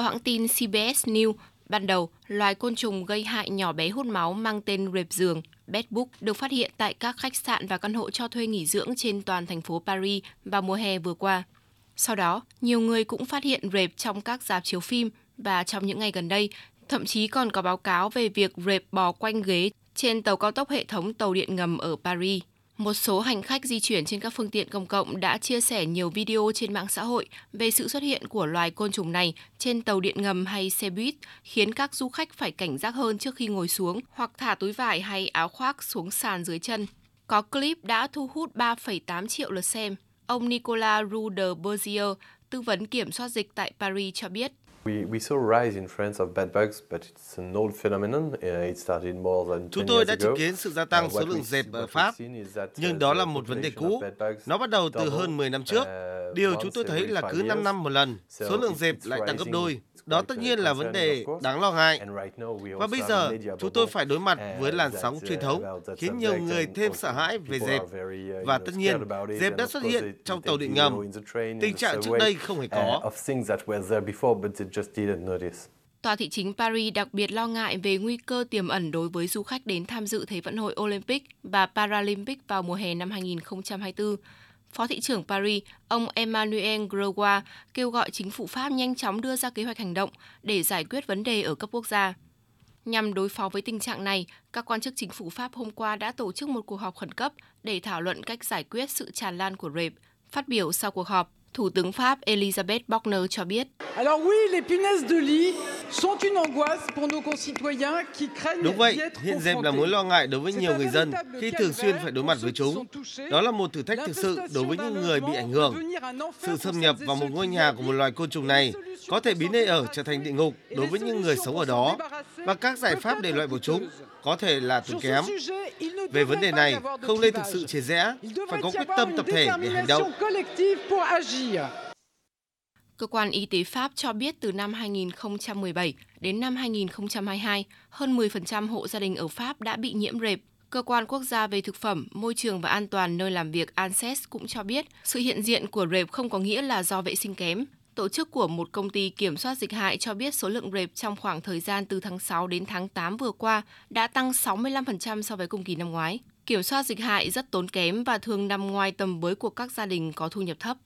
Theo hãng tin CBS News, ban đầu, loài côn trùng gây hại nhỏ bé hút máu mang tên rệp giường, bedbug được phát hiện tại các khách sạn và căn hộ cho thuê nghỉ dưỡng trên toàn thành phố Paris vào mùa hè vừa qua. Sau đó, nhiều người cũng phát hiện rệp trong các dạp chiếu phim và trong những ngày gần đây, thậm chí còn có báo cáo về việc rệp bò quanh ghế trên tàu cao tốc hệ thống tàu điện ngầm ở Paris. Một số hành khách di chuyển trên các phương tiện công cộng đã chia sẻ nhiều video trên mạng xã hội về sự xuất hiện của loài côn trùng này trên tàu điện ngầm hay xe buýt, khiến các du khách phải cảnh giác hơn trước khi ngồi xuống hoặc thả túi vải hay áo khoác xuống sàn dưới chân. Có clip đã thu hút 3,8 triệu lượt xem. Ông Nicolas Rude Bergier, tư vấn kiểm soát dịch tại Paris cho biết. Chúng tôi đã chứng kiến sự gia tăng Uh, số lượng dẹp ở Pháp, nhưng đó là một vấn đề cũ. Nó bắt đầu từ hơn 10 năm trước. Uh, Điều chúng tôi thấy là cứ 5 năm một lần, số lượng dẹp lại tăng gấp đôi. Đó tất nhiên là vấn đề đáng lo ngại. Và bây giờ, chúng tôi phải đối mặt với làn sóng truyền thống, khiến nhiều người thêm sợ hãi về dẹp. Và tất nhiên, dẹp đã xuất hiện trong tàu điện ngầm. Tình trạng trước đây không hề có. Tòa thị chính Paris đặc biệt lo ngại về nguy cơ tiềm ẩn đối với du khách đến tham dự Thế vận hội Olympic và Paralympic vào mùa hè năm 2024. Phó thị trưởng Paris, ông Emmanuel Gregoire kêu gọi chính phủ Pháp nhanh chóng đưa ra kế hoạch hành động để giải quyết vấn đề ở cấp quốc gia. Nhằm đối phó với tình trạng này, các quan chức chính phủ Pháp hôm qua đã tổ chức một cuộc họp khẩn cấp để thảo luận cách giải quyết sự tràn lan của rệp. Phát biểu sau cuộc họp, Thủ tướng Pháp Elisabeth Borne cho biết. Đúng vậy, hiện dẹp là mối lo ngại đối với nhiều người dân khi thường xuyên phải đối mặt với chúng. Đó là một thử thách thực sự đối với những người bị ảnh hưởng. Sự xâm nhập vào một ngôi nhà của một loài côn trùng này có thể biến nơi ở trở thành địa ngục đối với những người sống ở đó, và các giải pháp để loại bỏ chúng có thể là tốn kém. Về vấn đề này, không nên thực sự chia rẽ, phải có quyết tâm tập thể để hành động. Cơ quan y tế Pháp cho biết từ năm 2017 đến năm 2022, hơn 10% hộ gia đình ở Pháp đã bị nhiễm rệp. Cơ quan quốc gia về thực phẩm, môi trường và an toàn nơi làm việc ANSES cũng cho biết sự hiện diện của rệp không có nghĩa là do vệ sinh kém. Tổ chức của một công ty kiểm soát dịch hại cho biết số lượng rệp trong khoảng thời gian từ tháng 6 đến tháng 8 vừa qua đã tăng 65% so với cùng kỳ năm ngoái. Kiểm soát dịch hại rất tốn kém và thường nằm ngoài tầm với của các gia đình có thu nhập thấp.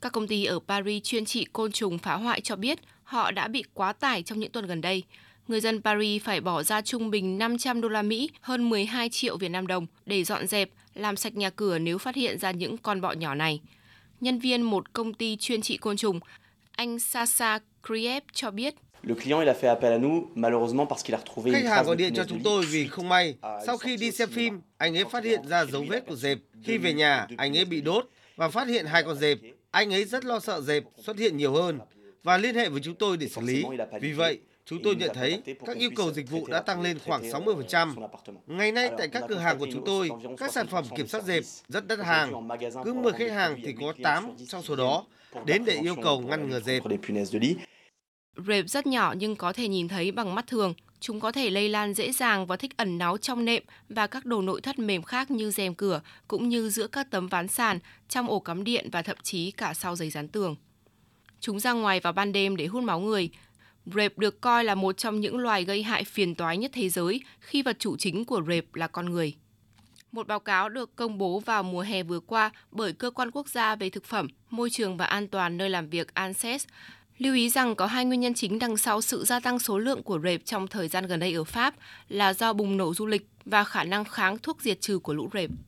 Các công ty ở Paris chuyên trị côn trùng phá hoại cho biết họ đã bị quá tải trong những tuần gần đây. Người dân Paris phải bỏ ra trung bình 500 đô la Mỹ, hơn 12 triệu Việt Nam đồng để dọn dẹp, làm sạch nhà cửa nếu phát hiện ra những con bọ nhỏ này. Nhân viên một công ty chuyên trị côn trùng, anh Sasa Kriev cho biết Khách hàng gọi điện cho chúng tôi vì không may, sau khi đi xem phim, anh ấy phát hiện ra dấu vết của dẹp. Khi về nhà, anh ấy bị đốt và phát hiện hai con dẹp. Anh ấy rất lo sợ dẹp xuất hiện nhiều hơn và liên hệ với chúng tôi để xử lý. Vì vậy, chúng tôi nhận thấy các yêu cầu dịch vụ đã tăng lên khoảng 60%. Ngày nay tại các cửa hàng của chúng tôi, các sản phẩm kiểm soát dẹp rất đắt hàng. Cứ 10 khách hàng thì có 8 trong số đó đến để yêu cầu ngăn ngừa dẹp. Rệp rất nhỏ nhưng có thể nhìn thấy bằng mắt thường. Chúng có thể lây lan dễ dàng và thích ẩn náu trong nệm và các đồ nội thất mềm khác như rèm cửa, cũng như giữa các tấm ván sàn, trong ổ cắm điện và thậm chí cả sau giấy dán tường. Chúng ra ngoài vào ban đêm để hút máu người. Rệp được coi là một trong những loài gây hại phiền toái nhất thế giới khi vật chủ chính của rệp là con người. Một báo cáo được công bố vào mùa hè vừa qua bởi Cơ quan Quốc gia về Thực phẩm, Môi trường và An toàn nơi làm việc ANSES Lưu ý rằng có hai nguyên nhân chính đằng sau sự gia tăng số lượng của rệp trong thời gian gần đây ở Pháp là do bùng nổ du lịch và khả năng kháng thuốc diệt trừ của lũ rệp.